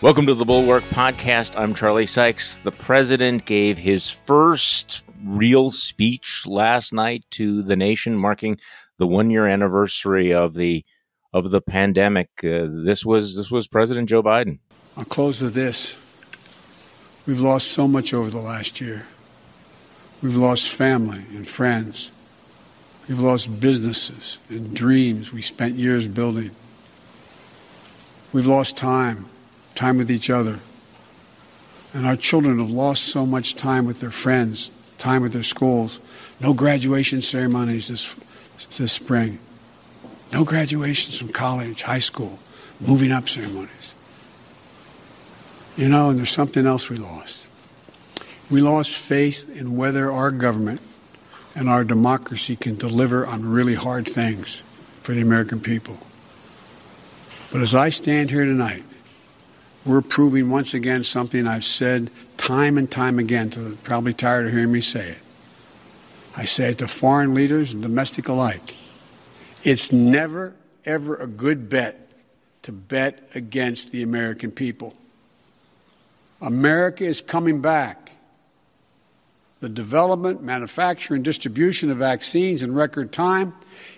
Welcome to the Bulwark Podcast. I'm Charlie Sykes. The president gave his first real speech last night to the nation, marking the one year anniversary of the of the pandemic. Uh, this was this was President Joe Biden. I'll close with this. We've lost so much over the last year. We've lost family and friends. We've lost businesses and dreams we spent years building. We've lost time time with each other. And our children have lost so much time with their friends, time with their schools. No graduation ceremonies this, this spring. No graduations from college, high school, moving up ceremonies. You know, and there's something else we lost. We lost faith in whether our government and our democracy can deliver on really hard things for the American people. But as I stand here tonight, we're proving once again something I've said time and time again to probably tired of hearing me say it. I say it to foreign leaders and domestic alike. It's never, ever a good bet to bet against the American people. America is coming back. The development, manufacture, and distribution of vaccines in record time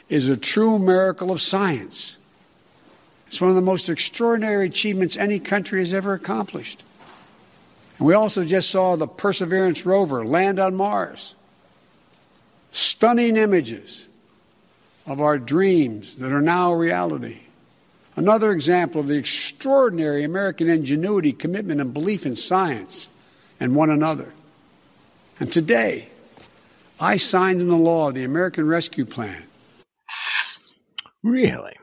is a true miracle of science. It's one of the most extraordinary achievements any country has ever accomplished. And we also just saw the Perseverance rover land on Mars. Stunning images of our dreams that are now reality. Another example of the extraordinary American ingenuity, commitment, and belief in science and one another. And today, I signed into law the American Rescue Plan. Really?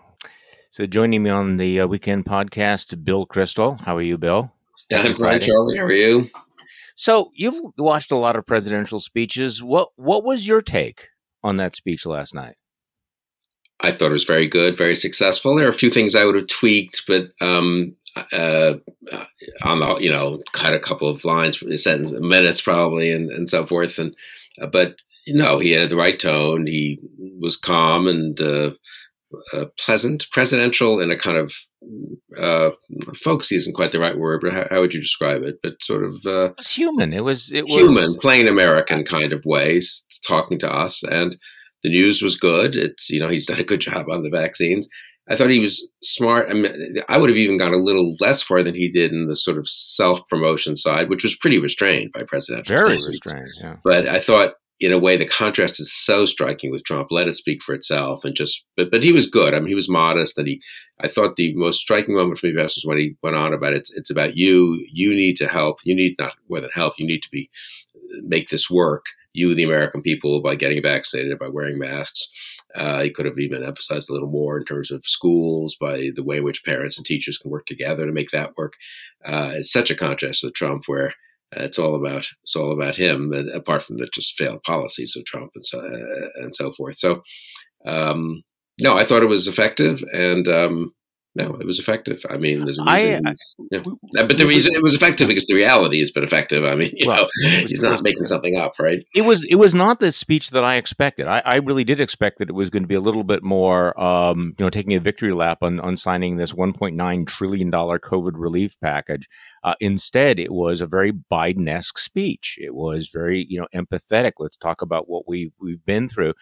So joining me on the uh, weekend podcast, Bill Kristol. How are you, Bill? I'm fine, Charlie. How are you? So you've watched a lot of presidential speeches. What what was your take on that speech last night? I thought it was very good, very successful. There are a few things I would have tweaked, but um, uh, on the you know, cut a couple of lines, sentence, minutes probably, and and so forth. And uh, but you know, he had the right tone. He was calm and. Uh, uh, pleasant, presidential, in a kind of uh, folksy isn't quite the right word, but how, how would you describe it? But sort of uh, it was human. It was it was human, plain American kind of ways talking to us, and the news was good. It's you know he's done a good job on the vaccines. I thought he was smart. I, mean, I would have even gone a little less far than he did in the sort of self promotion side, which was pretty restrained by presidential. Very restrained, yeah. But I thought in a way, the contrast is so striking with Trump. Let it speak for itself, and just but but he was good. I mean, he was modest, and he. I thought the most striking moment for me was when he went on about it. It's, it's about you. You need to help. You need not than help. You need to be make this work. You, the American people, by getting vaccinated, by wearing masks. Uh, he could have even emphasized a little more in terms of schools, by the way in which parents and teachers can work together to make that work. Uh, it's such a contrast with Trump, where it's all about it's all about him, and apart from the just failed policies of Trump and so uh, and so forth. So, um, no, I thought it was effective, and um, no, it was effective. I mean, there's a reason. I, I, yeah. But the reason it was effective because the reality has been effective. I mean, you well, know, he's not making something up, right? It was. It was not the speech that I expected. I, I really did expect that it was going to be a little bit more, um, you know, taking a victory lap on, on signing this 1.9 trillion dollar COVID relief package. Uh, instead, it was a very Biden-esque speech. It was very, you know, empathetic. Let's talk about what we we've been through.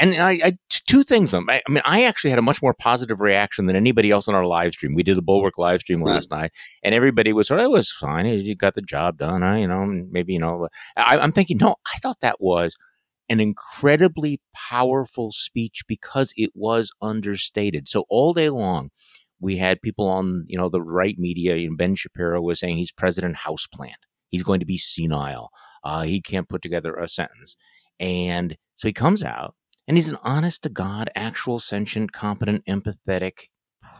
And I, I two things. I, I mean, I actually had a much more positive reaction than anybody else on our live stream. We did the Bulwark live stream last night, and everybody was sort of, it was fine. You got the job done. I, you know, maybe, you know, I, I'm thinking, no, I thought that was an incredibly powerful speech because it was understated. So all day long, we had people on, you know, the right media. You know, ben Shapiro was saying he's president houseplant. He's going to be senile. Uh, he can't put together a sentence. And so he comes out and he's an honest to God, actual, sentient, competent, empathetic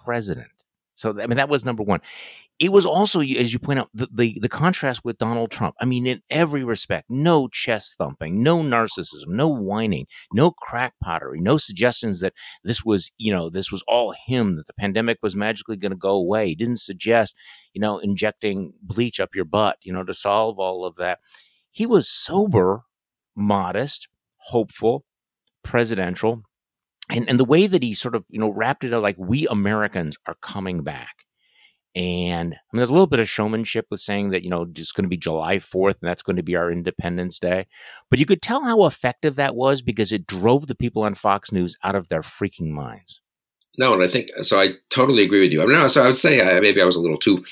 president. So, I mean, that was number one. It was also, as you point out, the, the, the contrast with Donald Trump. I mean, in every respect, no chest thumping, no narcissism, no whining, no crack pottery, no suggestions that this was, you know, this was all him, that the pandemic was magically going to go away. He didn't suggest, you know, injecting bleach up your butt, you know, to solve all of that. He was sober, modest, hopeful, presidential. And, and the way that he sort of, you know, wrapped it up like we Americans are coming back. And I mean, there's a little bit of showmanship with saying that, you know, it's going to be July 4th and that's going to be our Independence Day. But you could tell how effective that was because it drove the people on Fox News out of their freaking minds. No, and I think so. I totally agree with you. I mean, no, so I would say I, maybe I was a little too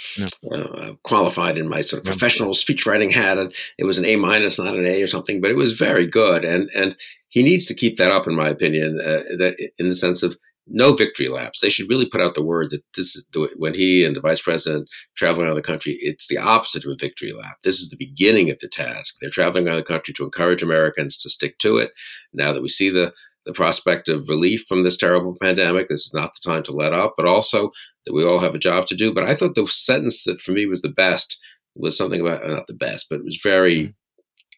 uh, qualified in my sort of professional speech writing hat, and it was an A minus, not an A or something. But it was very good, and and he needs to keep that up, in my opinion. Uh, that in the sense of no victory laps. They should really put out the word that this is the, when he and the vice president traveling around the country. It's the opposite of a victory lap. This is the beginning of the task. They're traveling around the country to encourage Americans to stick to it. Now that we see the the prospect of relief from this terrible pandemic. This is not the time to let up, but also that we all have a job to do. But I thought the sentence that for me was the best was something about not the best, but it was very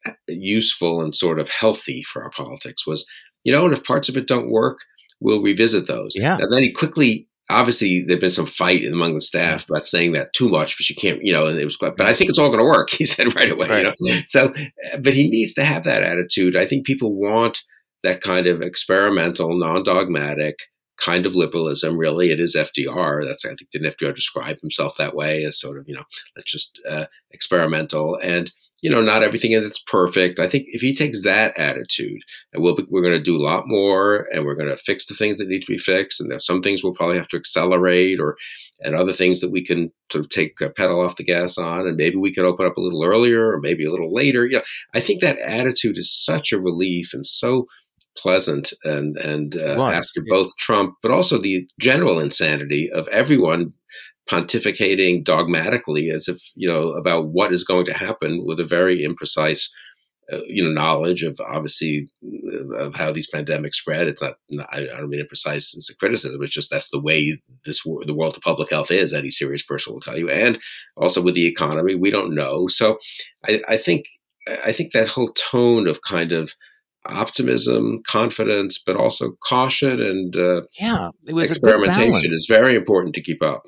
mm-hmm. useful and sort of healthy for our politics was, you know, and if parts of it don't work, we'll revisit those. Yeah. And then he quickly obviously there'd been some fight among the staff about saying that too much, but you can't, you know, and it was quite, but I think it's all going to work. He said right away, right. you know, so, but he needs to have that attitude. I think people want that kind of experimental, non-dogmatic kind of liberalism. Really, it is FDR. That's I think didn't FDR describe himself that way as sort of you know let's just uh, experimental and you know not everything in it's perfect. I think if he takes that attitude, and we'll be, we're going to do a lot more, and we're going to fix the things that need to be fixed, and there's some things we'll probably have to accelerate or and other things that we can sort of take a pedal off the gas on, and maybe we can open up a little earlier or maybe a little later. You know, I think that attitude is such a relief and so pleasant and and uh, after both Trump, but also the general insanity of everyone pontificating dogmatically as if you know about what is going to happen with a very imprecise uh, you know knowledge of obviously uh, of how these pandemics spread. It's not, i don't mean imprecise as a criticism. It's just that's the way this the world of public health is. Any serious person will tell you. And also with the economy we don't know. So i, I think i think that whole tone of kind of optimism, confidence, but also caution and uh, yeah, it was experimentation is very important to keep up.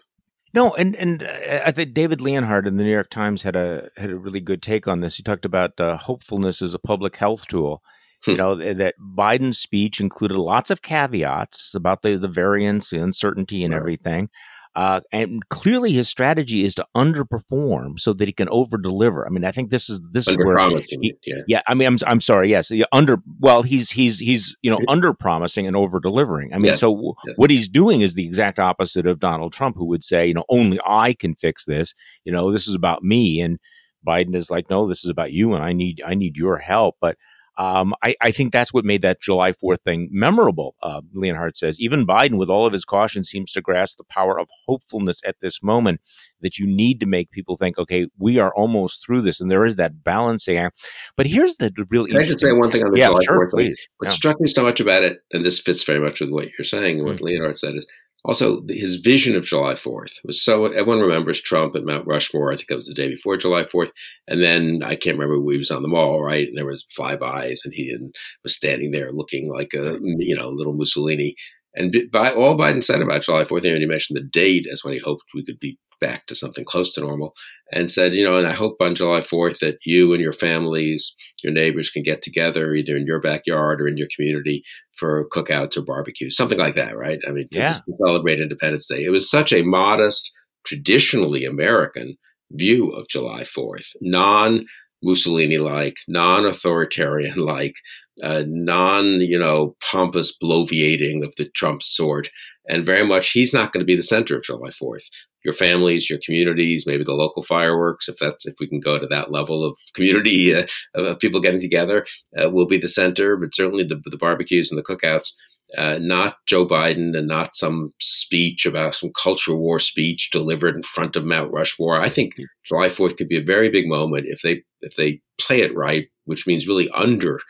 No, and and uh, I think David Leonhardt in the New York Times had a had a really good take on this. He talked about uh, hopefulness as a public health tool. you hmm. know that Biden's speech included lots of caveats about the the variants, the uncertainty, and right. everything. Uh, and clearly, his strategy is to underperform so that he can over deliver. I mean, I think this is this is where he, yeah. yeah. I mean, I'm I'm sorry. Yes, under well, he's he's he's you know under promising and over delivering. I mean, so yes. what he's doing is the exact opposite of Donald Trump, who would say, you know, only I can fix this. You know, this is about me, and Biden is like, no, this is about you, and I need I need your help. But um, I, I, think that's what made that July 4th thing memorable. Uh, Leonhardt says even Biden, with all of his caution, seems to grasp the power of hopefulness at this moment. That you need to make people think, okay, we are almost through this, and there is that balancing act. But here's the really. Can I just say one thing on the yeah, July sure, 4th? What yeah. struck me so much about it, and this fits very much with what you're saying and what mm-hmm. Leonhardt said, is also, his vision of July 4th was so everyone remembers Trump at Mount Rushmore. I think that was the day before July 4th. And then I can't remember he was on the mall, right? And there was flybys, and he was standing there looking like a you know little Mussolini. And by all Biden said about July 4th, and he mentioned the date as when he hoped we could be back to something close to normal and said, you know, and I hope on July 4th that you and your families, your neighbors can get together either in your backyard or in your community for cookouts or barbecues, something like that, right? I mean, yeah. just to celebrate Independence Day. It was such a modest, traditionally American view of July 4th, non Mussolini like, non authoritarian like, uh, non, you know, pompous bloviating of the Trump sort. And very much, he's not going to be the center of July 4th your families, your communities, maybe the local fireworks, if that's if we can go to that level of community uh, of people getting together, uh, will be the center. But certainly the, the barbecues and the cookouts, uh, not Joe Biden and not some speech about some culture war speech delivered in front of Mount Rushmore. I think July Fourth could be a very big moment if they if they play it right, which means really under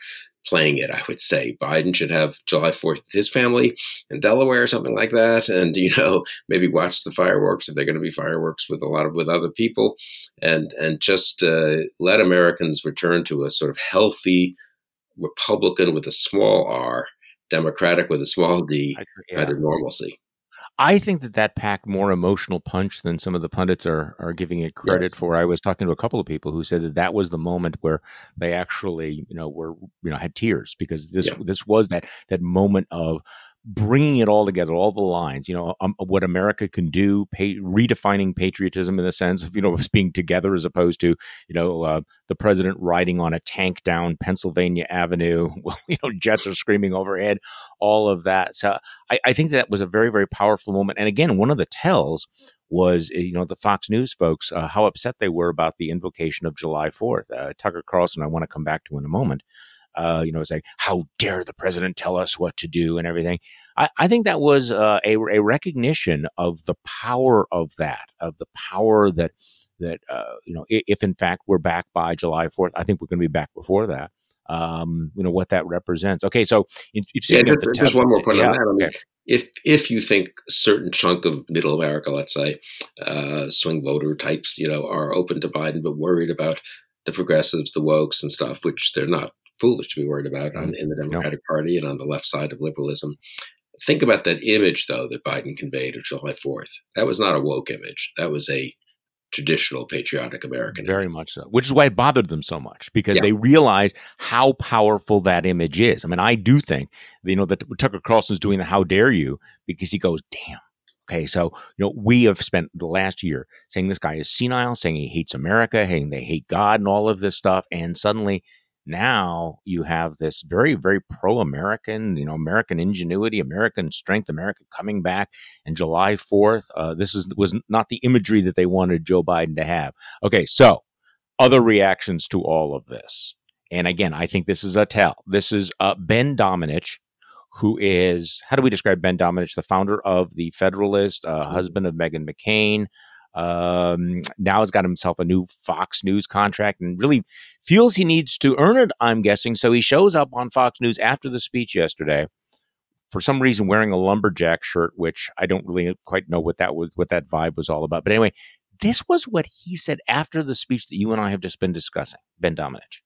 playing it, I would say. Biden should have July 4th with his family in Delaware or something like that. And, you know, maybe watch the fireworks if they're going to be fireworks with a lot of, with other people and, and just uh, let Americans return to a sort of healthy Republican with a small R, Democratic with a small D yeah. kind of normalcy. I think that that packed more emotional punch than some of the pundits are are giving it credit yes. for. I was talking to a couple of people who said that that was the moment where they actually, you know, were you know had tears because this yeah. this was that that moment of bringing it all together, all the lines, you know, um, what America can do, pay, redefining patriotism in the sense of, you know, being together as opposed to, you know, uh, the president riding on a tank down Pennsylvania Avenue, you know, jets are screaming overhead, all of that. So I, I think that was a very, very powerful moment. And again, one of the tells was, eh, you know, the Fox News folks, uh, how upset they were about the invocation of July 4th. Uh, Tucker Carlson, I want to come back to in a moment uh, you know, saying, how dare the president tell us what to do and everything. I, I think that was uh, a, a recognition of the power of that, of the power that, that uh, you know, if, if in fact we're back by July 4th, I think we're going to be back before that. Um, you know what that represents. Okay, so yeah, just, just one more point yeah, on that. I mean, okay. if if you think a certain chunk of Middle America, let's say, uh, swing voter types, you know, are open to Biden but worried about the progressives, the wokes, and stuff, which they're not foolish to be worried about on, mm-hmm. in the Democratic. Party and on the left side of liberalism. Think about that image, though, that Biden conveyed of July 4th. That was not a woke image. That was a traditional patriotic American. Very image. much so, which is why it bothered them so much because yeah. they realized how powerful that image is. I mean, I do think, you know, that Tucker Carlson is doing the how dare you because he goes, damn. Okay, so you know we have spent the last year saying this guy is senile, saying he hates America, saying they hate God, and all of this stuff, and suddenly now you have this very very pro-american you know american ingenuity american strength america coming back and july 4th uh, this is was not the imagery that they wanted joe biden to have. Okay so other reactions to all of this. And again i think this is a tell. This is uh, ben domenech who is how do we describe ben domenech the founder of the federalist uh, mm-hmm. husband of meghan mccain um, now has got himself a new Fox News contract and really feels he needs to earn it, I'm guessing. So he shows up on Fox News after the speech yesterday for some reason wearing a lumberjack shirt, which I don't really quite know what that was, what that vibe was all about. But anyway, this was what he said after the speech that you and I have just been discussing, Ben Domenech.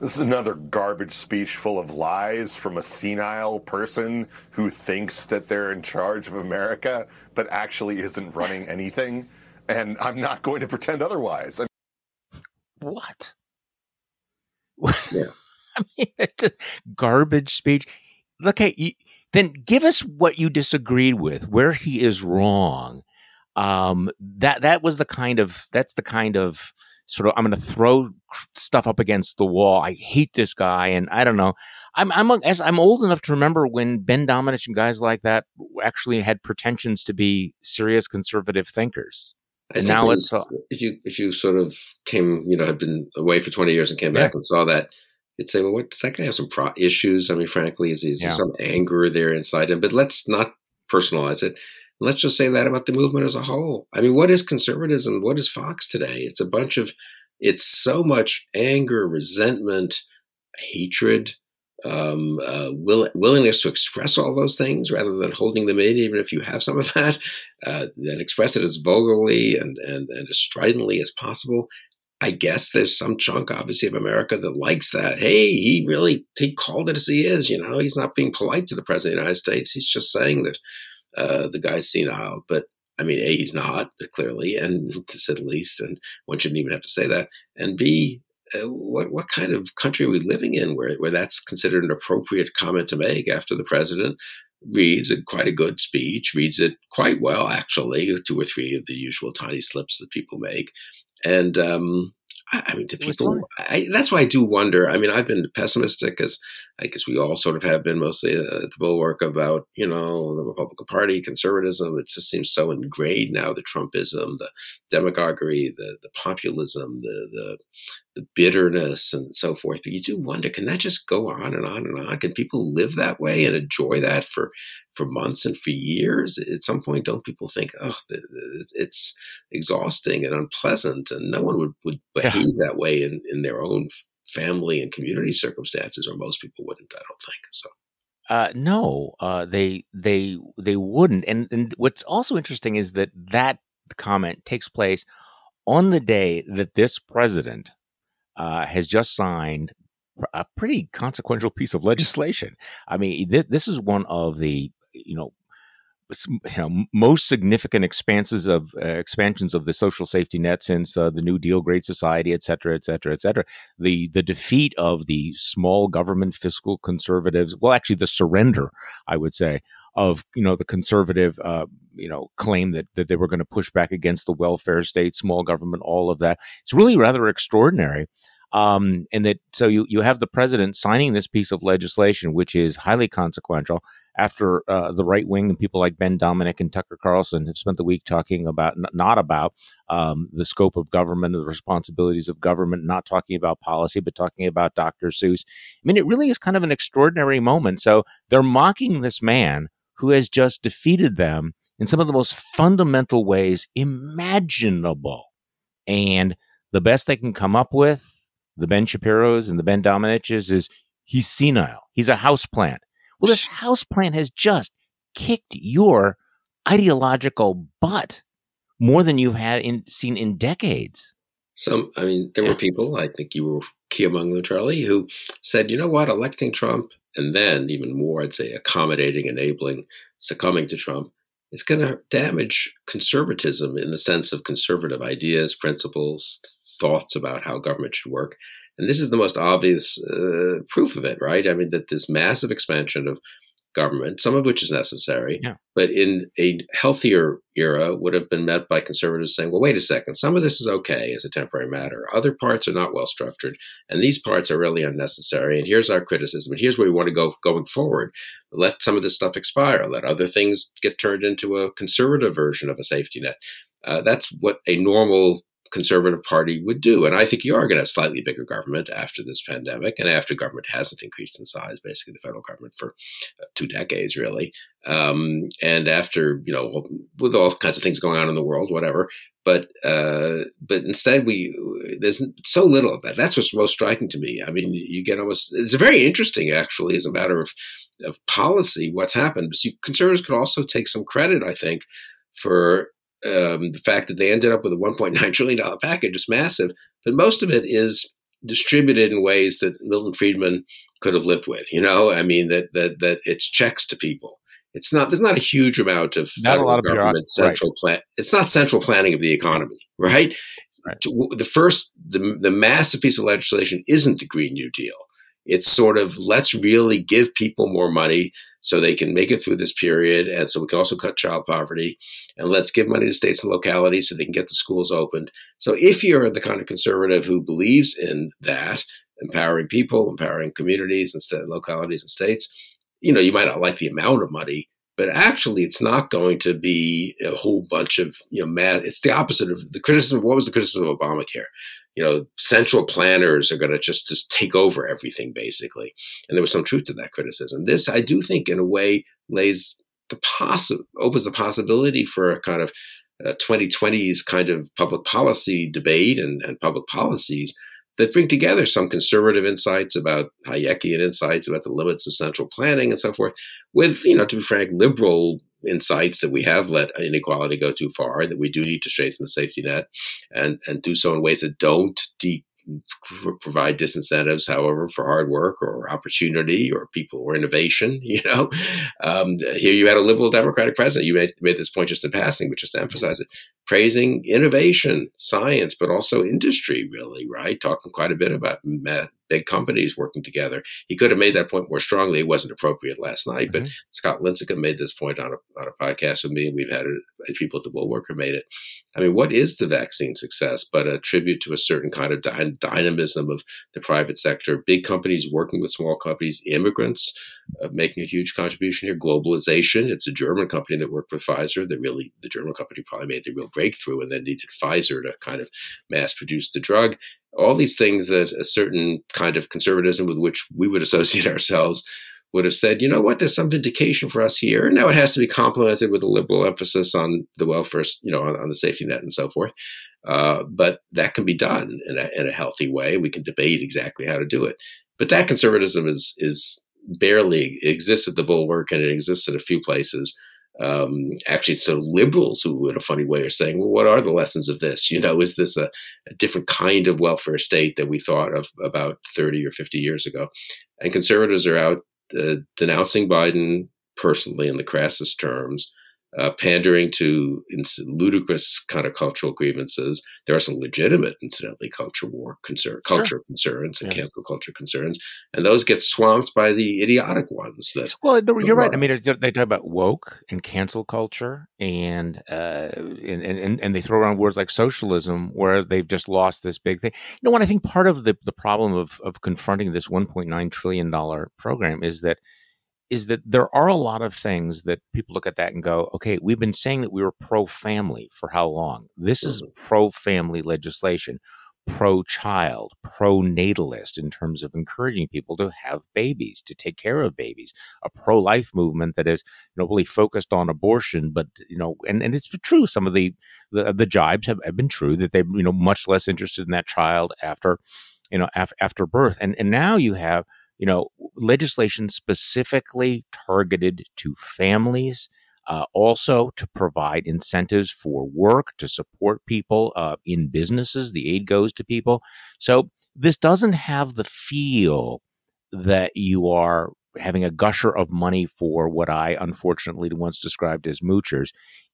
This is another garbage speech full of lies from a senile person who thinks that they're in charge of America, but actually isn't running anything and I'm not going to pretend otherwise. I mean, what? Yeah. I mean, just garbage speech. Look, hey, then give us what you disagreed with, where he is wrong. Um, that that was the kind of that's the kind of sort of I'm going to throw stuff up against the wall. I hate this guy, and I don't know. I'm I'm as I'm old enough to remember when Ben Domenech and guys like that actually had pretensions to be serious conservative thinkers. I think now it's uh, if you if you sort of came, you know, had been away for twenty years and came yeah. back and saw that, you'd say, well, what does that guy have some pro- issues? I mean, frankly, is, is yeah. there some anger there inside him? But let's not personalize it. Let's just say that about the movement as a whole. I mean, what is conservatism? What is Fox today? It's a bunch of, it's so much anger, resentment, hatred, um, uh, will, willingness to express all those things rather than holding them in, even if you have some of that, uh, then express it as vulgarly and, and, and as stridently as possible. I guess there's some chunk, obviously, of America that likes that. Hey, he really he called it as he is. You know, he's not being polite to the president of the United States. He's just saying that uh, the guy's senile. But I mean, a he's not clearly, and to say the least, and one shouldn't even have to say that. And b uh, what what kind of country are we living in where where that's considered an appropriate comment to make after the president reads a, quite a good speech, reads it quite well actually, with two or three of the usual tiny slips that people make, and um, I, I, mean to people, I, that's why I do wonder. I mean, I've been pessimistic as I guess we all sort of have been mostly at the bulwark about you know the Republican Party, conservatism. It just seems so ingrained now the Trumpism, the demagoguery, the the populism, the the the bitterness and so forth. But you do wonder, can that just go on and on and on? Can people live that way and enjoy that for for months and for years? At some point, don't people think, oh, it's exhausting and unpleasant, and no one would, would behave yeah. that way in, in their own family and community circumstances, or most people wouldn't. I don't think so. Uh, no, uh, they they they wouldn't. And and what's also interesting is that that comment takes place on the day that this president uh, has just signed a pretty consequential piece of legislation. I mean, this this is one of the you know you know most significant expanses of uh, expansions of the social safety net since uh, the New Deal, Great Society, et cetera, et cetera, et cetera. The the defeat of the small government fiscal conservatives. Well, actually, the surrender, I would say, of you know the conservative uh, you know claim that that they were going to push back against the welfare state, small government, all of that. It's really rather extraordinary. Um, and that so you you have the president signing this piece of legislation, which is highly consequential. After uh, the right wing and people like Ben Domenech and Tucker Carlson have spent the week talking about n- not about um, the scope of government, the responsibilities of government, not talking about policy, but talking about Dr. Seuss. I mean, it really is kind of an extraordinary moment. So they're mocking this man who has just defeated them in some of the most fundamental ways imaginable. And the best they can come up with the Ben Shapiro's and the Ben Domenechs, is he's senile. He's a house plant. Well, this house plant has just kicked your ideological butt more than you've had in, seen in decades. Some, I mean, there were people, I think you were key among them, Charlie, who said, you know what, electing Trump, and then even more, I'd say, accommodating, enabling, succumbing to Trump, it's going to damage conservatism in the sense of conservative ideas, principles, thoughts about how government should work. And this is the most obvious uh, proof of it, right? I mean, that this massive expansion of government, some of which is necessary, yeah. but in a healthier era would have been met by conservatives saying, well, wait a second, some of this is okay as a temporary matter. Other parts are not well structured, and these parts are really unnecessary. And here's our criticism, and here's where we want to go going forward. Let some of this stuff expire, let other things get turned into a conservative version of a safety net. Uh, that's what a normal conservative party would do. And I think you are going to have slightly bigger government after this pandemic and after government hasn't increased in size, basically the federal government for uh, two decades, really. Um, and after, you know, with all kinds of things going on in the world, whatever. But uh, but instead, we there's so little of that. That's what's most striking to me. I mean, you get almost it's very interesting actually as a matter of of policy what's happened. But conservatives could also take some credit, I think, for um, the fact that they ended up with a 1.9 trillion dollar package is massive, but most of it is distributed in ways that Milton Friedman could have lived with. You know, I mean that that that it's checks to people. It's not there's not a huge amount of not federal of government central right. plan. It's not central planning of the economy, right? right. The first the the massive piece of legislation isn't the Green New Deal. It's sort of let's really give people more money so they can make it through this period. And so we can also cut child poverty. And let's give money to states and localities so they can get the schools opened. So if you're the kind of conservative who believes in that, empowering people, empowering communities and st- localities and states, you know, you might not like the amount of money, but actually it's not going to be a whole bunch of, you know, mad. It's the opposite of the criticism. What was the criticism of Obamacare? You know, central planners are going to just, just take over everything, basically. And there was some truth to that criticism. This, I do think, in a way, lays the possi- opens the possibility for a kind of uh, 2020s kind of public policy debate and, and public policies that bring together some conservative insights about Hayekian insights about the limits of central planning and so forth, with, you know, to be frank, liberal insights that we have let inequality go too far, that we do need to strengthen the safety net and, and do so in ways that don't de- provide disincentives, however, for hard work or opportunity or people or innovation. You know, um, here you had a liberal Democratic president. You made, made this point just in passing, but just to emphasize it, praising innovation, science, but also industry, really, right? Talking quite a bit about big companies working together. He could have made that point more strongly. It wasn't appropriate last night, mm-hmm. but Scott Lincicome made this point on a, on a podcast with me, and we've had it, people at the have made it. I mean, what is the vaccine success but a tribute to a certain kind of dy- dynamism of the private sector, big companies working with small companies, immigrants uh, making a huge contribution here, globalization. It's a German company that worked with Pfizer that really, the German company probably made the real breakthrough and then needed Pfizer to kind of mass produce the drug all these things that a certain kind of conservatism with which we would associate ourselves would have said, you know what, there's some vindication for us here. Now it has to be complemented with a liberal emphasis on the welfare, you know, on, on the safety net and so forth. Uh, but that can be done in a, in a healthy way. We can debate exactly how to do it. But that conservatism is is barely exists at the bulwark and it exists at a few places um, actually so liberals who in a funny way are saying well what are the lessons of this? You know is this a, a, different kind of welfare state that we thought of about 30 or 50 years ago? And conservatives are out uh, denouncing biden personally in the crassest terms uh, pandering to ludicrous kind of cultural grievances. There are some legitimate, incidentally, culture war concern, culture sure. concerns and yeah. cancel culture concerns, and those get swamped by the idiotic ones. That well, you're right. I mean, they talk about woke and cancel culture, and, uh, and and and they throw around words like socialism, where they've just lost this big thing. You know what? I think part of the the problem of of confronting this 1.9 trillion dollar program is that is that there are a lot of things that people look at that and go, okay, we've been saying that we were pro family for how long? This is mm-hmm. pro family legislation, pro child, pro natalist in terms of encouraging people to have babies, to take care of babies, a pro life movement that is you know, really focused on abortion. But, you know, and, and it's true, some of the, the, the jibes have, have been true that they're, you know, much less interested in that child after, you know, af- after birth. And, and now you have, you know, legislation specifically targeted to families, uh, also to provide incentives for work, to support people uh, in businesses. The aid goes to people. So this doesn't have the feel that you are having a gusher of money for what I unfortunately once described as moochers.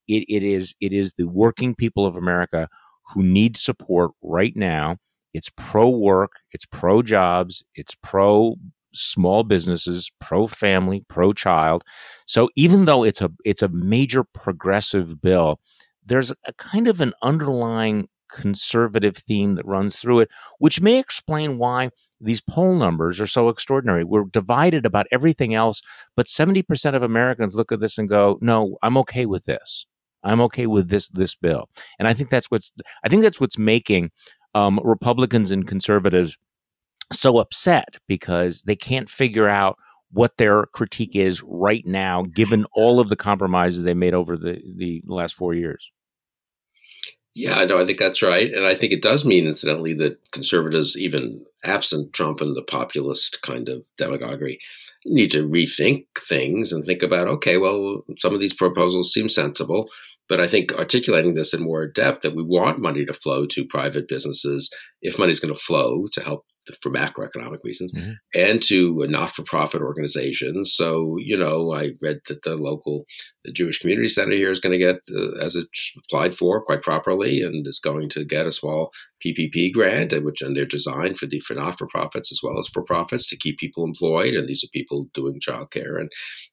It, it is it is the working people of America who need support right now. It's pro work, it's pro jobs, it's pro small businesses, pro family, pro child. So even though it's a it's a major progressive bill, there's a kind of an underlying conservative theme that runs through it, which may explain why these poll numbers are so extraordinary. We're divided about everything else, but 70% of Americans look at this and go, "No, I'm okay with this. I'm okay with this this bill." And I think that's what's I think that's what's making um, Republicans and conservatives so upset because they can't figure out what their critique is right now, given all of the compromises they made over the, the last four years. Yeah, I know. I think that's right. And I think it does mean, incidentally, that conservatives, even absent Trump and the populist kind of demagoguery, need to rethink things and think about okay, well, some of these proposals seem sensible. But I think articulating this in more depth that we want money to flow to private businesses if money is going to flow to help for macroeconomic reasons, mm-hmm. and to not-for-profit organizations. So, you know, I read that the local the Jewish Community Center here is going to get, uh, as it applied for quite properly, and is going to get a small PPP grant, which and they're designed for the for not-for-profits as well as for profits to keep people employed, and these are people doing childcare and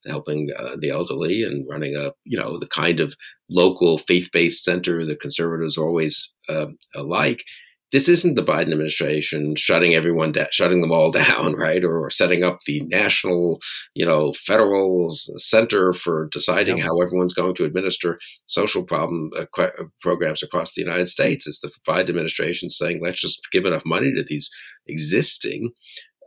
helping uh, the elderly and running a, you know, the kind of local faith-based center that conservatives always uh, like this isn't the Biden administration shutting everyone down, shutting them all down, right? Or, setting up the national, you know, federal center for deciding how everyone's going to administer social problem uh, qu- programs across the United States. It's the Biden administration saying, let's just give enough money to these existing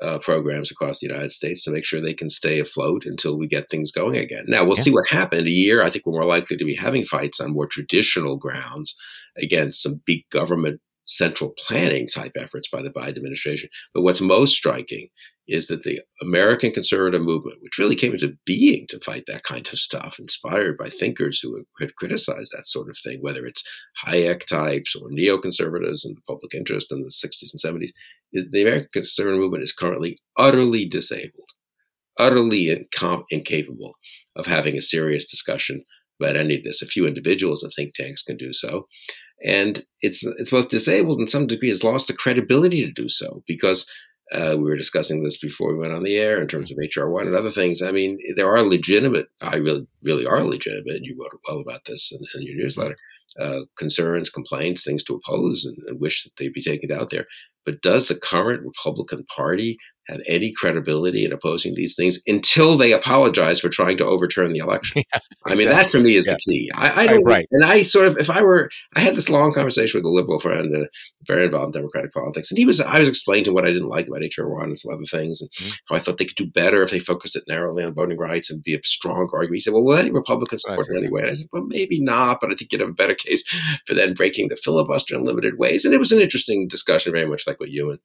uh, programs across the United States to make sure they can stay afloat until we get things going again. Now we'll yeah. see what happens. In a year, I think we're more likely to be having fights on more traditional grounds against some big government central planning type efforts by the Biden administration. But what's most striking is that the American conservative movement, which really came into being to fight that kind of stuff, inspired by thinkers who had criticized that sort of thing, whether it's Hayek types or neoconservatives and the public interest in the 60s and 70s, is the American conservative movement is currently utterly disabled, utterly incom- incapable of having a serious discussion about any of this. A few individuals and think tanks can do so and it's it's both disabled in some degree has lost the credibility to do so because uh, we were discussing this before we went on the air in terms of HR one and other things. I mean, there are legitimate, I really really are legitimate. You wrote well about this in, in your newsletter. Uh, concerns, complaints, things to oppose, and, and wish that they'd be taken out there. But does the current Republican Party have any credibility in opposing these things until they apologize for trying to overturn the election. Yeah, I mean, that for me is yeah. the key. I, I don't, right. and I sort of, if I were, I had this long conversation with a liberal friend, uh, very involved in Democratic politics, and he was, I was explaining to him what I didn't like about HR one and some other things, and mm-hmm. how I thought they could do better if they focused it narrowly on voting rights and be a strong argument. He said, well, will any Republicans support it anyway? And I said, well, maybe not, but I think you'd have a better case for then breaking the filibuster in limited ways. And it was an interesting discussion, very much like what you and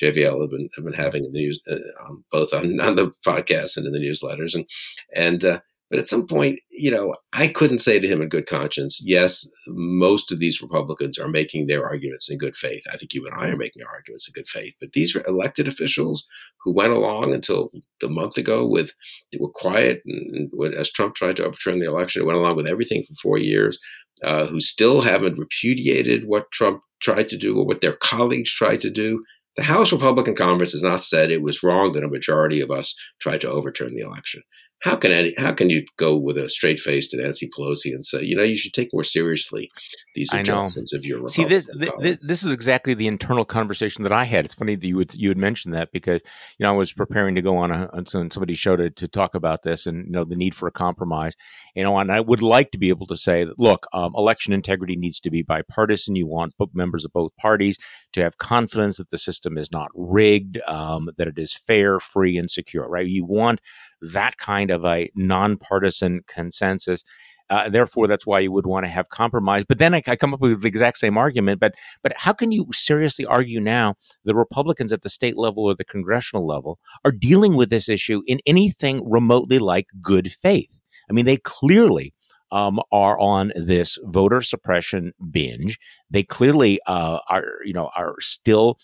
JVL have been, have been having in the news, uh, um, both on, on the podcast and in the newsletters. And, and, uh, But at some point, you know, I couldn't say to him in good conscience, yes, most of these Republicans are making their arguments in good faith. I think you and I are making our arguments in good faith. But these are elected officials who went along until the month ago with, they were quiet and, as Trump tried to overturn the election, went along with everything for four years, uh, who still haven't repudiated what Trump tried to do or what their colleagues tried to do. The House Republican Conference has not said it was wrong that a majority of us tried to overturn the election how can any, how can you go with a straight face to Nancy Pelosi and say, you know, you should take more seriously these adjustments of your Republican see this, this this is exactly the internal conversation that I had. It's funny that you would you had mentioned that because you know I was preparing to go on a on somebody's show to, to talk about this and you know the need for a compromise. You know, and I would like to be able to say that look, um, election integrity needs to be bipartisan. You want members of both parties to have confidence that the system is not rigged, um, that it is fair, free, and secure. Right? You want that kind of a nonpartisan consensus. Uh, therefore, that's why you would want to have compromise. But then I, I, come up with the exact same argument. But but how can you seriously argue now the Republicans at the state level or the congressional level are dealing with this issue in anything remotely like good faith? I mean, they clearly um, are on this voter suppression binge. They clearly uh, are you know are still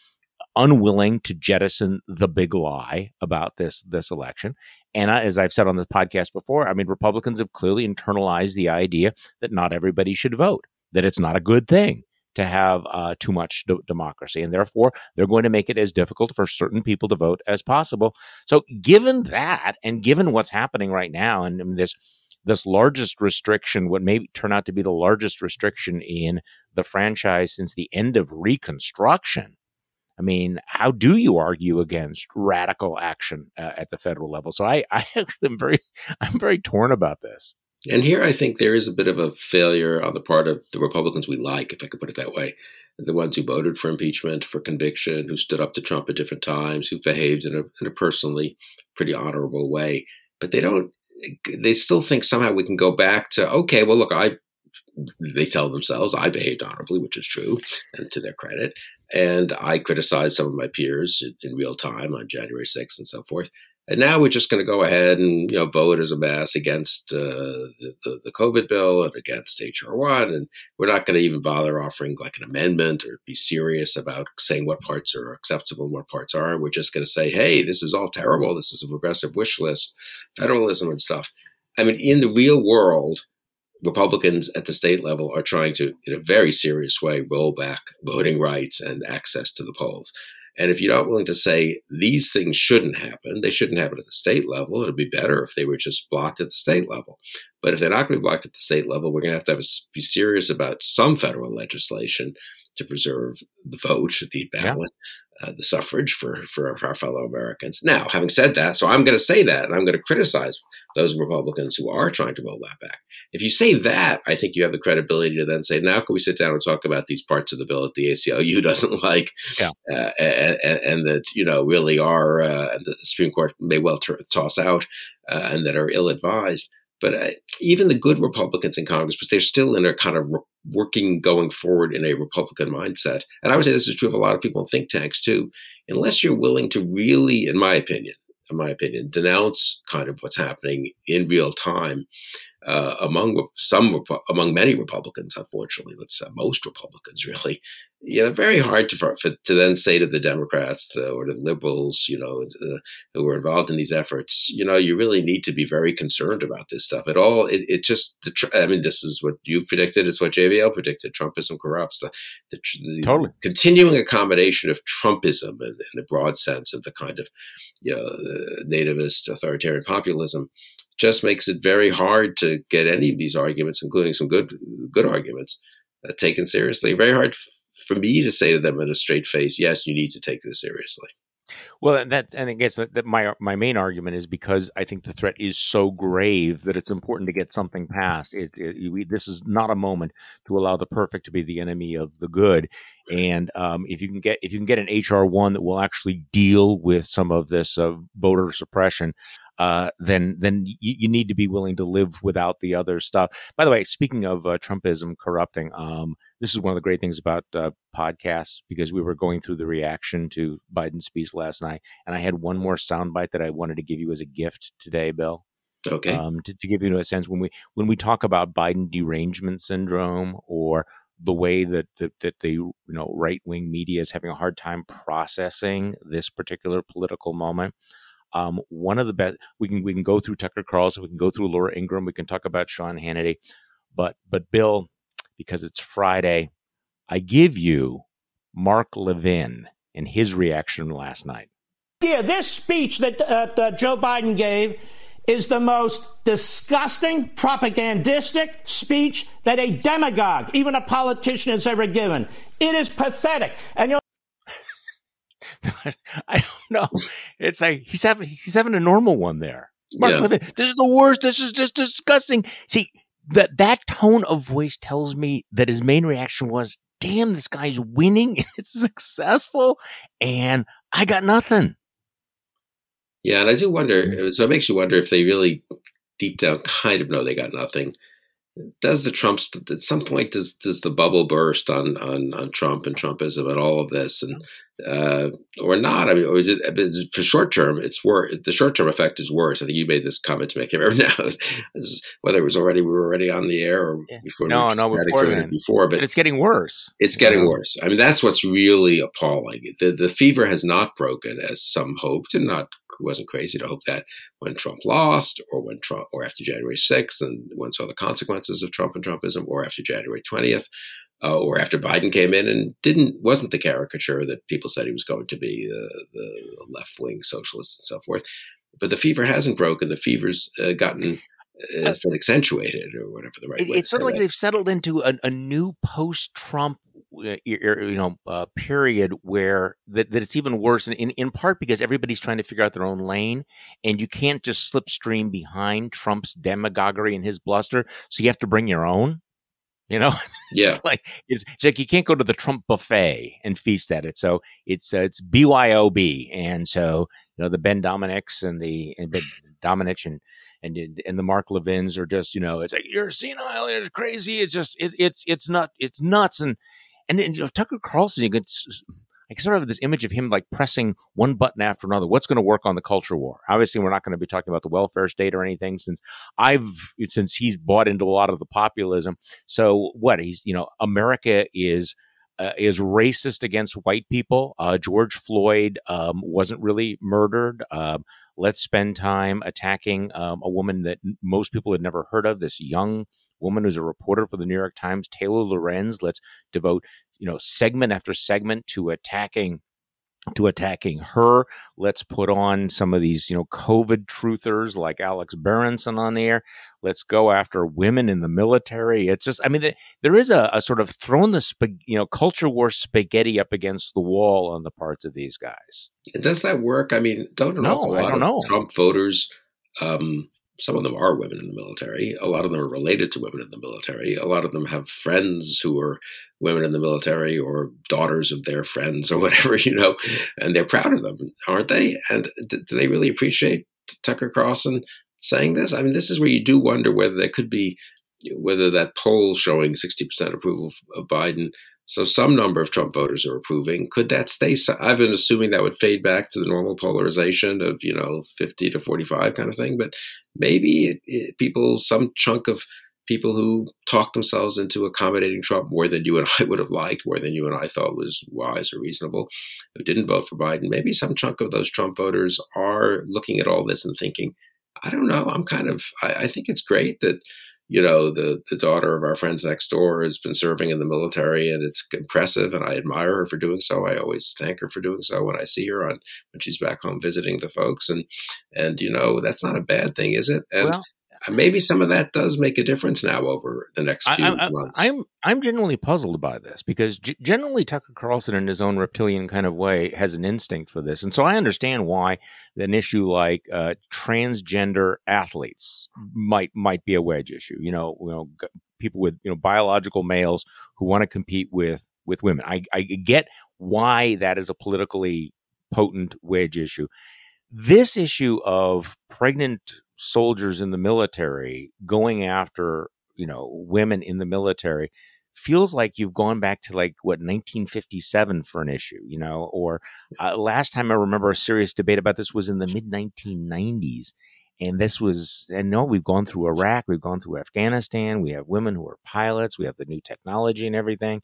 unwilling to jettison the big lie about this this election and I, as I've said on this podcast before, I mean, Republicans have clearly internalized the idea that not everybody should vote, that it's not a good thing to have uh, too much d- democracy. And therefore, they're going to make it as difficult for certain people to vote as possible. So, given that, and given what's happening right now, and, and this this largest restriction, what may turn out to be the largest restriction in the franchise since the end of Reconstruction, I mean, how do you argue against radical action uh, at the federal level? So I, I am very, I'm very torn about this. And here, I think there is a bit of a failure on the part of the Republicans we like, if I could put it that way. The ones who voted for impeachment, for conviction, who stood up to Trump at different times, who've behaved in a, in a personally pretty honorable way. But they don't, they still think somehow we can go back to, okay, well, look, I they tell themselves I behaved honorably, which is true, and to their credit. And I criticized some of my peers in real time on January 6th and so forth. And now we're just going to go ahead and you know vote as a mass against uh, the, the, the COVID bill and against HR one, and we're not going to even bother offering like an amendment or be serious about saying what parts are acceptable and what parts aren't. We're just going to say, hey, this is all terrible. This is a regressive wish list, federalism and stuff. I mean, in the real world, Republicans at the state level are trying to, in a very serious way, roll back voting rights and access to the polls. And if you're not willing to say these things shouldn't happen, they shouldn't happen at the state level, it'd be better if they were just blocked at the state level. But if they're not going to be blocked at the state level, we're going to have to have a, be serious about some federal legislation to preserve the vote, the ballot, yeah. uh, the suffrage for, for our fellow Americans. Now, having said that, so I'm going to say that, and I'm going to criticize those Republicans who are trying to roll that back. If you say that, I think you have the credibility to then say, now can we sit down and talk about these parts of the bill that the ACLU doesn't like, yeah. uh, and, and, that you know really are, uh, and the Supreme Court may well t- toss out, uh, and that are ill advised. But uh, even the good Republicans in Congress, because they're still in a kind of re- working going forward in a Republican mindset, and I would say this is true of a lot of people in think tanks too. Unless you're willing to really, in my opinion, in my opinion, denounce kind of what's happening in real time uh, among some among many Republicans, unfortunately, let's say most Republicans, really, you know, very hard to for, to then say to the Democrats or the liberals, you know, uh, who were involved in these efforts, you know, you really need to be very concerned about this stuff. At all, it, it just, the, I mean, this is what you predicted. It's what JVL predicted. Trumpism corrupts. The, the, the totally continuing accommodation of Trumpism in, in, the broad sense of the kind of, you know, nativist authoritarian populism just makes it very hard to get any of these arguments, including some good good arguments, uh, taken seriously. Very hard f- for me to say to them in a straight face, "Yes, you need to take this seriously." Well, and that and I guess that my my main argument is because I think the threat is so grave that it's important to get something passed. It, it we, this is not a moment to allow the perfect to be the enemy of the good. And um, if you can get if you can get an HR one that will actually deal with some of this uh, voter suppression, uh, then then you, you, need to be willing to live without the other stuff. By the way, speaking of uh, Trumpism corrupting, um, this is one of the great things about uh, podcasts because we were going through the reaction to Biden's speech last night, and I had one more soundbite that I wanted to give you as a gift today, Bill. Okay. Um, to, to give you a sense, when we when we talk about Biden derangement syndrome or the way that that, that the you know right wing media is having a hard time processing this particular political moment. Um, one of the best we can we can go through Tucker Carlson, we can go through Laura Ingraham, we can talk about Sean Hannity, but but Bill, because it's Friday, I give you Mark Levin and his reaction last night. Yeah, this speech that uh, Joe Biden gave is the most disgusting, propagandistic speech that a demagogue, even a politician, has ever given. It is pathetic. And you'll I don't know. It's like he's having he's having a normal one there. Mark yeah. Levin, this is the worst. This is just disgusting. See that that tone of voice tells me that his main reaction was, "Damn, this guy's winning and it's successful, and I got nothing." Yeah, and I do wonder. So it makes you wonder if they really, deep down, kind of know they got nothing. Does the Trumps at some point does does the bubble burst on on on Trump and Trumpism and all of this and uh, or not. I mean, or for short term, it's worse. The short term effect is worse. I think you made this comment to make him ever now, whether it was already we were already on the air or before. No, no, before, before, but and it's getting worse. It's getting yeah. worse. I mean, that's what's really appalling. The the fever has not broken as some hoped, and not wasn't crazy to hope that when Trump lost, or when Trump, or after January sixth, and one saw the consequences of Trump and Trumpism, or after January twentieth uh, or after Biden came in and didn't wasn't the caricature that people said he was going to be, uh, the left wing socialist and so forth. But the fever hasn't broken. The fever's uh, gotten uh, has been accentuated, or whatever the right. It, it's sort of like that. they've settled into a, a new post-Trump uh, you know uh, period where that, that it's even worse in, in part because everybody's trying to figure out their own lane and you can't just slipstream behind trump's demagoguery and his bluster so you have to bring your own you know, yeah, it's like it's, it's, like you can't go to the Trump buffet and feast at it. So it's uh, it's BYOB, and so you know the Ben Domenechs and the and Ben Domenech and and and the Mark Levins are just you know it's like you're senile, it's crazy, it's just it, it's it's not it's nuts, and and, and you know Tucker Carlson, you could I sort of this image of him like pressing one button after another. What's going to work on the culture war? Obviously, we're not going to be talking about the welfare state or anything since I've since he's bought into a lot of the populism. So what he's you know America is. Uh, is racist against white people. Uh, George Floyd um, wasn't really murdered. Um, let's spend time attacking um, a woman that most people had never heard of, this young woman who's a reporter for the New York Times, Taylor Lorenz. Let's devote, you know, segment after segment to attacking to attacking her. Let's put on some of these, you know, COVID truthers like Alex Berenson on the air. Let's go after women in the military. It's just, I mean, there is a, a sort of throwing the, sp- you know, culture war spaghetti up against the wall on the parts of these guys. Does that work? I mean, don't know. I don't know. Trump voters um, some of them are women in the military. A lot of them are related to women in the military. A lot of them have friends who are women in the military or daughters of their friends or whatever, you know, and they're proud of them, aren't they? And do, they really appreciate Tucker Carlson saying this? I mean, this is where you do wonder whether there could be, whether that poll showing 60% approval of Biden so some number of Trump voters are approving. Could that stay? I've been assuming that would fade back to the normal polarization of you know fifty to forty five kind of thing. But maybe it, it, people, some chunk of people who talked themselves into accommodating Trump more than you and I would have liked, more than you and I thought was wise or reasonable, who didn't vote for Biden. Maybe some chunk of those Trump voters are looking at all this and thinking, I don't know. I'm kind of. I, I think it's great that you know, the, the daughter of our friends next door has been serving in the military and it's impressive and I admire her for doing so. I always thank her for doing so when I see her on when she's back home visiting the folks. And and you know, that's not a bad thing, is it? And well, maybe some of that does make a difference now over the next few I, I, months. I'm I'm genuinely puzzled by this because g- generally Tucker Carlson, in his own reptilian kind of way, has an instinct for this, and so I understand why an issue like uh, transgender athletes might might be a wedge issue. You know, you know, people with you know biological males who want to compete with with women. I, I get why that is a politically potent wedge issue. This issue of pregnant soldiers in the military going after you know women in the military feels like you've gone back to like what 1957 for an issue you know or uh, last time i remember a serious debate about this was in the mid 1990s And this was, and no, we've gone through Iraq, we've gone through Afghanistan, we have women who are pilots, we have the new technology and everything.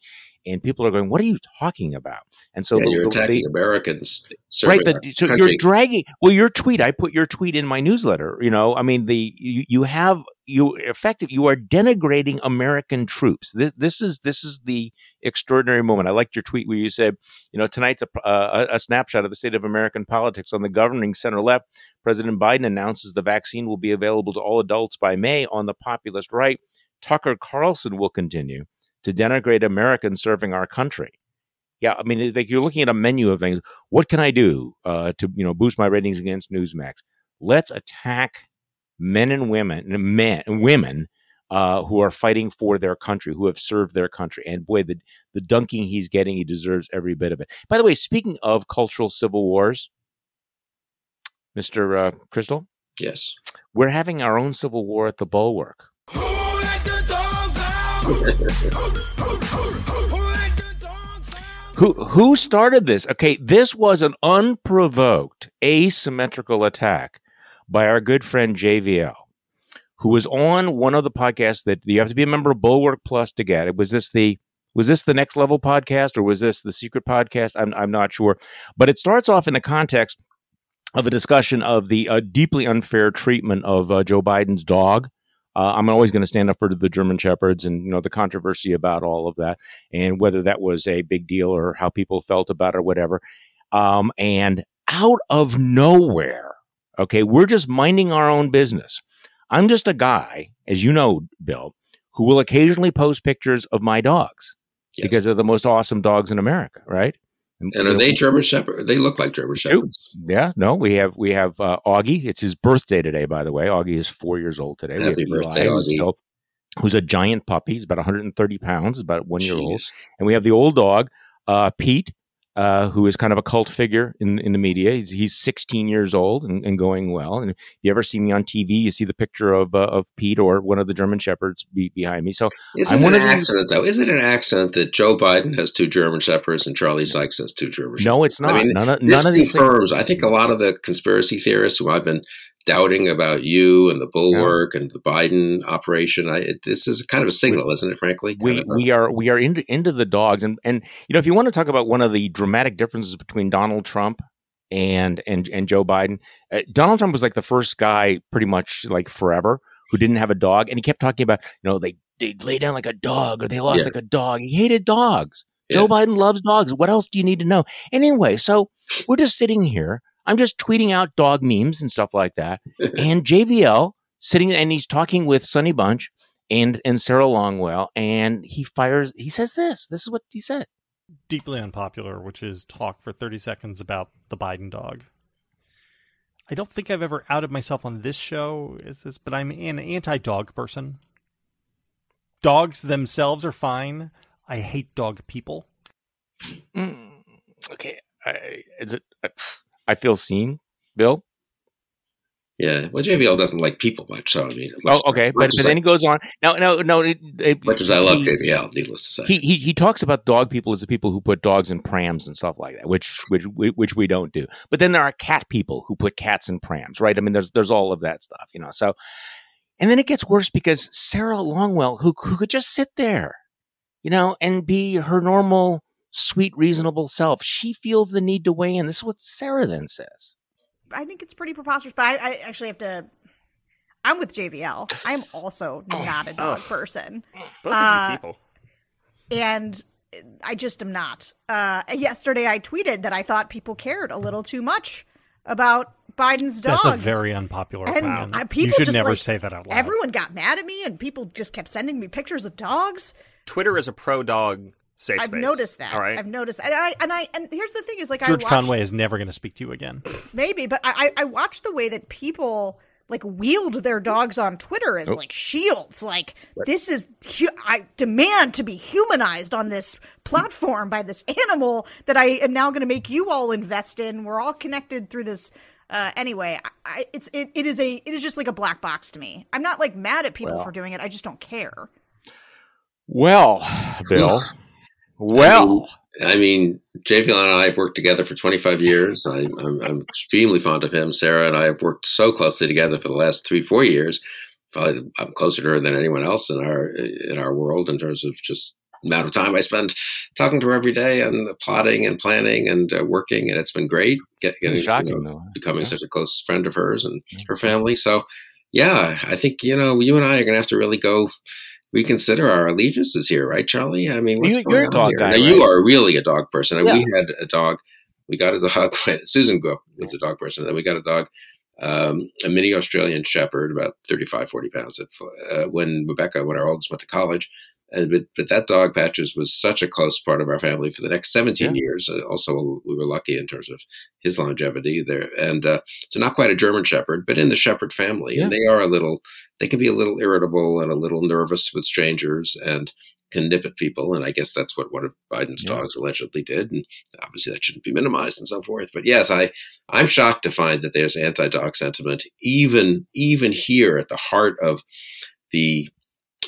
And people are going, what are you talking about? And so Yeah, the, you're the- attacking they- Americans. right the, so country. you're dragging well your tweet i put your tweet in my newsletter you know i mean the you, you have you effective you are denigrating american troops. This this is this is the extraordinary moment. I liked your tweet where you said you know tonight's a, uh, a, a snapshot of the state of american politics. On the governing center left president biden announces the vaccine will be available to all adults by may on the populist right. Tucker carlson will continue to denigrate americans serving our country. Yeah, I mean, like you're looking at a menu of things. What can I do uh, to you know boost my ratings against Newsmax? Let's attack men and women, men and women uh, who are fighting for their country, who have served their country. And boy, the the dunking he's getting, he deserves every bit of it. By the way, speaking of cultural civil wars, Mister uh, Kristol, yes. we're having our own civil war at the Bulwark. Who who started this? Okay, this was an unprovoked asymmetrical attack by our good friend JVL, who was on one of the podcasts that you have to be a member of Bulwark Plus to get. It was this the was this the next level podcast or was this the secret podcast? I'm I'm not sure, but it starts off in the context of a discussion of the uh, deeply unfair treatment of uh, Joe Biden's dog. Uh, I'm always going to stand up for the German Shepherds and you know the controversy about all of that and whether that was a big deal or how people felt about it or whatever. Um, and out of nowhere, okay, we're just minding our own business. I'm just a guy, as you know, Bill, who will occasionally post pictures of my dogs Yes. because they're the most awesome dogs in America, right? and are they German Shepherd? They look like German Shepherds. Yeah, no, we have we have uh, Augie. It's his birthday today, by the way. Augie is four years old today. Happy birthday, who's Augie. still- who's a giant puppy. He's about 130 pounds, about one year old. And we have the old dog, uh, Pete, uh, who is kind of a cult figure in in the media. He's, he's 16 years old and, and going well. And if you ever see me on TV, you see the picture of uh, of Pete or one of the German shepherds be, behind me. So Is it an accident, though? Is it an accident that Joe Biden has two German Shepherds and Charlie Sykes has two German Shepherds? no, it's not. I mean, none of this of these things. confirms. I think a lot of the conspiracy theorists who I've been doubting about you and the Bulwark and the Biden operation. I, it, this is kind of a signal, isn't it? Frankly, we Kind of we are we are into into the dogs and and you know if you want to talk about one of the dramatic differences between Donald Trump and and and Joe Biden, uh, Donald Trump was like the first guy pretty much like forever who didn't have a dog and he kept talking about you know they they lay down like a dog or they lost Yeah. like a dog. He hated dogs. Yeah. Joe Biden loves dogs. What else do you need to know? Anyway, so we're just sitting here. I'm just tweeting out dog memes and stuff like that. and JVL sitting and he's talking with Sonny Bunch and and Sarah Longwell, and he fires. He says this. This is what he said. deeply unpopular, which is talk for 30 seconds about the Biden dog. I don't think I've ever outed myself on this show, is this, but I'm an anti-dog person. Dogs themselves are fine. I hate dog people. Mm, okay, I, is it? I feel seen, Bill. yeah. Well, JVL doesn't like people much, so I mean, Oh, okay, but, but I- then he goes on. No, no, no. It, it, much as I love he- JVL, needless to say. he, he he talks about dog people as the people who put dogs in prams and stuff like that, which which which we don't do. But then there are cat people who put cats in prams, right? I mean, there's there's all of that stuff, you know. So, and then it gets worse because Sarah Longwell, who who could just sit there, you know, and be her normal, sweet, reasonable self, she feels the need to weigh in. This is what Sarah then says. I think it's pretty preposterous, but I, I actually have to. I'm with JVL. I'm also not a dog person, Both Uh, people. and I just am not. Uh, yesterday, I tweeted that I thought people cared a little too much about Biden's dog. That's a very unpopular and opinion. I, you people should just never like, say that out loud. Everyone got mad at me, and people just kept sending me pictures of dogs. Twitter is a pro dog safe I've space. noticed that. All right. I've noticed, and I and I and here's the thing: is like George I watched, Conway is never going to speak to you again. maybe, but I I I watched the way that people like wield their dogs on Twitter Oh. as like shields. Like this is hu- I demand to be humanized on this platform by this animal that I am now going to make you all invest in. We're all connected through this. Uh, anyway, I, I, it's it, it is a it is just like a black box to me. I'm not like mad at people Well. for doing it. I just don't care. Well, Bill. Well, I mean, JVL and I have worked together for 25 years. I, I'm, I'm extremely fond of him. Sarah and I have worked so closely together for the last three, four years. Probably I'm closer to her than anyone else in our in our world in terms of just amount of time I spend talking to her every day and plotting and planning and uh, working, and it's been great. Get, getting shocking, you know, though. becoming Yeah. such a close friend of hers and her family. So, yeah, I think you know you and I are going to have to really go reconsider our allegiances here, right, Charlie? I mean, what's You- going on dog here? guy, now, you are really a dog person, Yeah. we had a dog. We got a dog. when Susan grew up was a dog person. Then we got a dog um, a mini Australian Shepherd, about 35, 40 pounds, at, uh, when Rebecca, when our oldest, went to college. And but, but that dog Patches was such a close part of our family for the next 17 Yeah. years. Uh, also, we were lucky in terms of his longevity there. And uh, so, not quite a German Shepherd, but in the Shepherd family. And they are a little, they can be a little irritable and a little nervous with strangers and can nip at people. And I guess that's what one of Biden's Yeah. dogs allegedly did. And obviously, that shouldn't be minimized and so forth. But yes, I I'm shocked to find that there's anti-dog sentiment even even here at the heart of the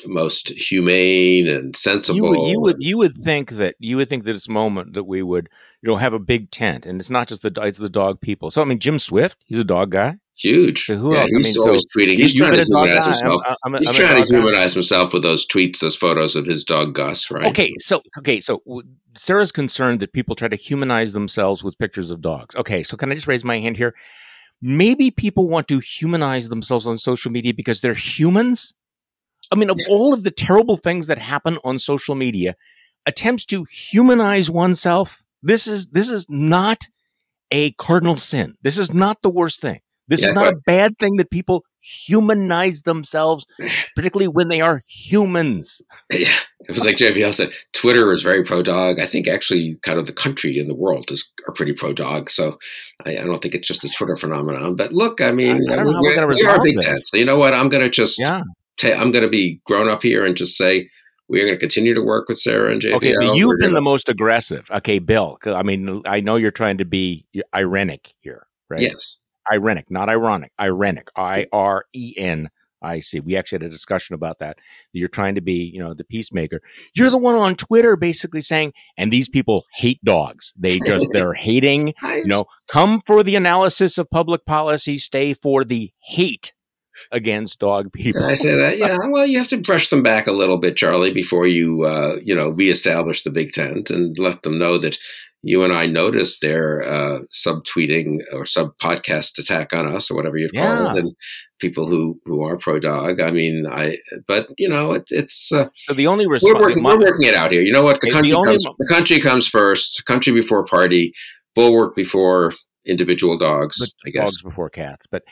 most humane and sensible. You would, you would you would think that you would think that this moment that we would you know have a big tent and it's not just the it's the dog people. So I mean Jim Swift, he's a dog guy. huge. So who yeah, else? I he's mean, always so tweeting. He's trying to been a dog humanize himself. I'm- I'm he's I'm a trying to guy. humanize himself with those tweets, those photos of his dog Gus. Right? Okay, so okay, so Sarah's concerned that people try to humanize themselves with pictures of dogs. Okay, so can I just raise my hand here? Maybe people want to humanize themselves on social media because they're humans. I mean, of all of the terrible things that happen on social media, attempts to humanize oneself. This is this is not a cardinal sin. This is not the worst thing. This Yeah, is not a bad thing that people humanize themselves, particularly when they are humans. Yeah, it was like JVL said. Twitter is very pro dog. I think actually, kind of the country and the world is are pretty pro dog. So I, I don't think it's just a Twitter phenomenon. But look, I mean, I know we, we're gonna we are big this. tent. So you know what? I'm going to just Yeah. I'm going to be grown up here and just say we're going to continue to work with Sarah and JVL. Okay, but We're you've been gonna- the most aggressive. Okay, Bill. I mean, I know you're trying to be ironic here, right? yes. Ironic, not ironic. Ironic. I R E N I C. We actually had a discussion about that. You're trying to be, you know, the peacemaker. You're the one on Twitter basically saying, and these people hate dogs. They just, they're hating, you know, come for the analysis of public policy, stay for the hate against dog people. Can I say that? Yeah. Well, you have to brush them back a little bit, Charlie, before you, uh, you know, reestablish the big tent and let them know that you and I noticed their uh, subtweeting or sub podcast attack on us or whatever you'd call it, and people who who are pro dog. I mean, I. But you know, it, it's uh, So the only we're response, working. We're working it out here. You know what? The Hey, the country comes. mo- The country comes first. Country before party. Bulwark before individual dogs. but I guess. dogs before cats. But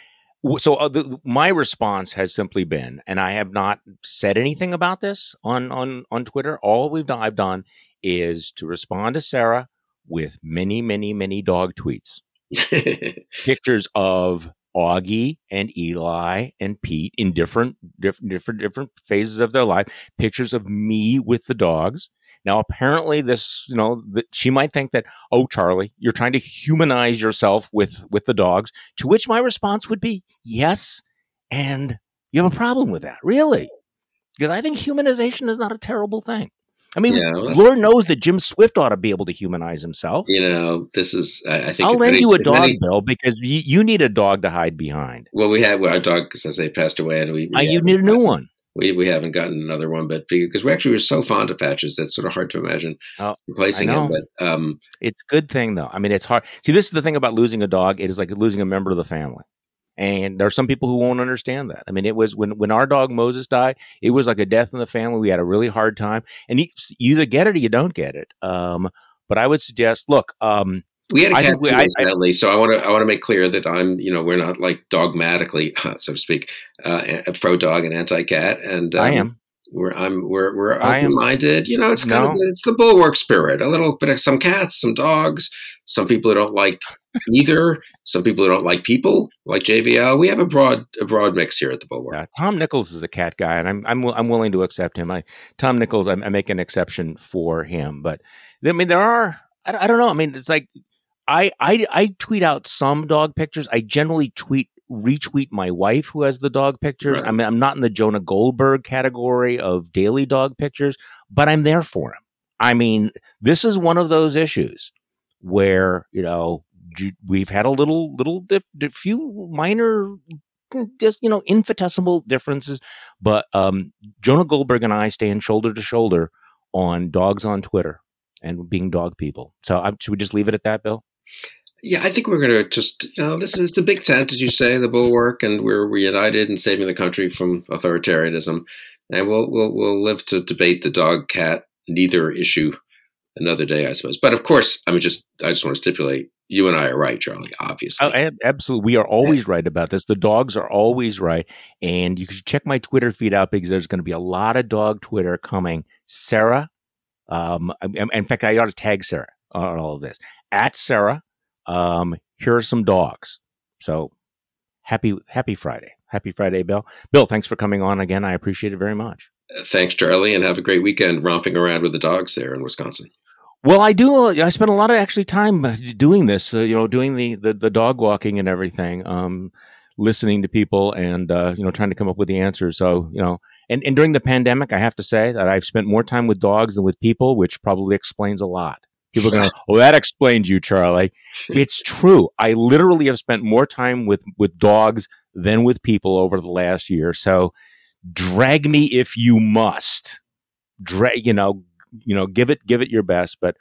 so uh, the, my response has simply been, and I have not said anything about this on on on Twitter. All we've done, I've done, is to respond to Sarah with many, many, many dog tweets, pictures of Augie and Eli and Pete in different different different different phases of their life. Pictures of me with the dogs. Now, apparently, this you know that she might think that oh, Charlie, you're trying to humanize yourself with with the dogs. To which my response would be yes, and you have a problem with that, really, because I think humanization is not a terrible thing. I mean, Yeah, well- Lord knows that Jim Swift ought to be able to humanize himself. you know, this is. I, I think. I'll lend you a dog, Bill, because you, you need a dog to hide behind. Well, we had well, our dog, as I say, passed away, and we, we Uh, you need a new one. We we haven't gotten another one, but because we actually were so fond of Patches, that's sort of hard to imagine Oh, replacing him. But um, It's good thing though. I mean, it's hard. See, this is the thing about losing a dog. It is like losing a member of the family. And there are some people who won't understand that. I mean, it was when when our dog Moses died, it was like a death in the family. We had a really hard time, and you, you either get it or you don't get it. Um, but I would suggest, look, um, we had a cat we- too, I- I- so I want to I want to make clear that I'm you know we're not like dogmatically, so to speak, uh, a pro dog and anti cat, and um, I am. We're I'm we're we're open minded. You know, it's kind of it's the bulwark spirit. A little bit of some cats, some dogs, some people who don't like either. Some people who don't like people, like JVL. We have a broad a broad mix here at the bulwark. Yeah, Tom Nichols is a cat guy, and I'm I'm I'm willing to accept him. I Tom Nichols, I, I make an exception for him, but I mean there are I, I don't know. I mean it's like I I I tweet out some dog pictures. I generally tweet retweet my wife who has the dog pictures. Right. I mean I'm not in the Jonah Goldberg category of daily dog pictures, but I'm there for him. I mean, this is one of those issues where you know we've had a little little dif- dif- few minor just you know infinitesimal differences but um, jonah goldberg and i stand shoulder to shoulder on dogs on twitter and being dog people so um, should we just leave it at that bill yeah, I think we're going to just, you know, this is it's a big tent, as you say, the bulwark, and we're, we're united in saving the country from authoritarianism. And we'll, we'll, we'll live to debate the dog cat neither issue another day, I suppose. But of course, I mean, just I just want to stipulate you and I are right, Charlie. Obviously, oh, absolutely, we are always right about this. The dogs are always right, and you should check my Twitter feed out because there's going to be a lot of dog Twitter coming. Sarah, um, in fact, I ought to tag Sarah on all of this at Sarah. Um, here are some dogs. So happy happy Friday, happy Friday, Bill. Bill, thanks for coming on again. I appreciate it very much. Thanks, Charlie, and have a great weekend romping around with the dogs there in Wisconsin. Well, I do. I spend a lot of actually time uh, doing this. Uh, you know, doing the, the, the dog walking and everything. Um, listening to people and uh, you know trying to come up with the answers. So you know, and, and during the pandemic, I have to say that I've spent more time with dogs than with people, which probably explains a lot. People are going, "Oh, that explains you, Charlie." it's true. I literally have spent more time with with dogs than with people over the last year. So, drag me if you must. Drag, you know, you know, give it give it your best, but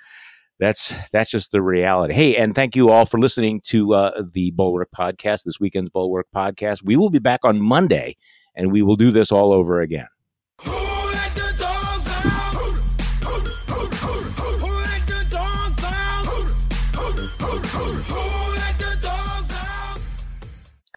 that's that's just the reality. Hey, and thank you all for listening to uh, the Bulwark podcast, this weekend's Bulwark podcast. We will be back on Monday, and we will do this all over again.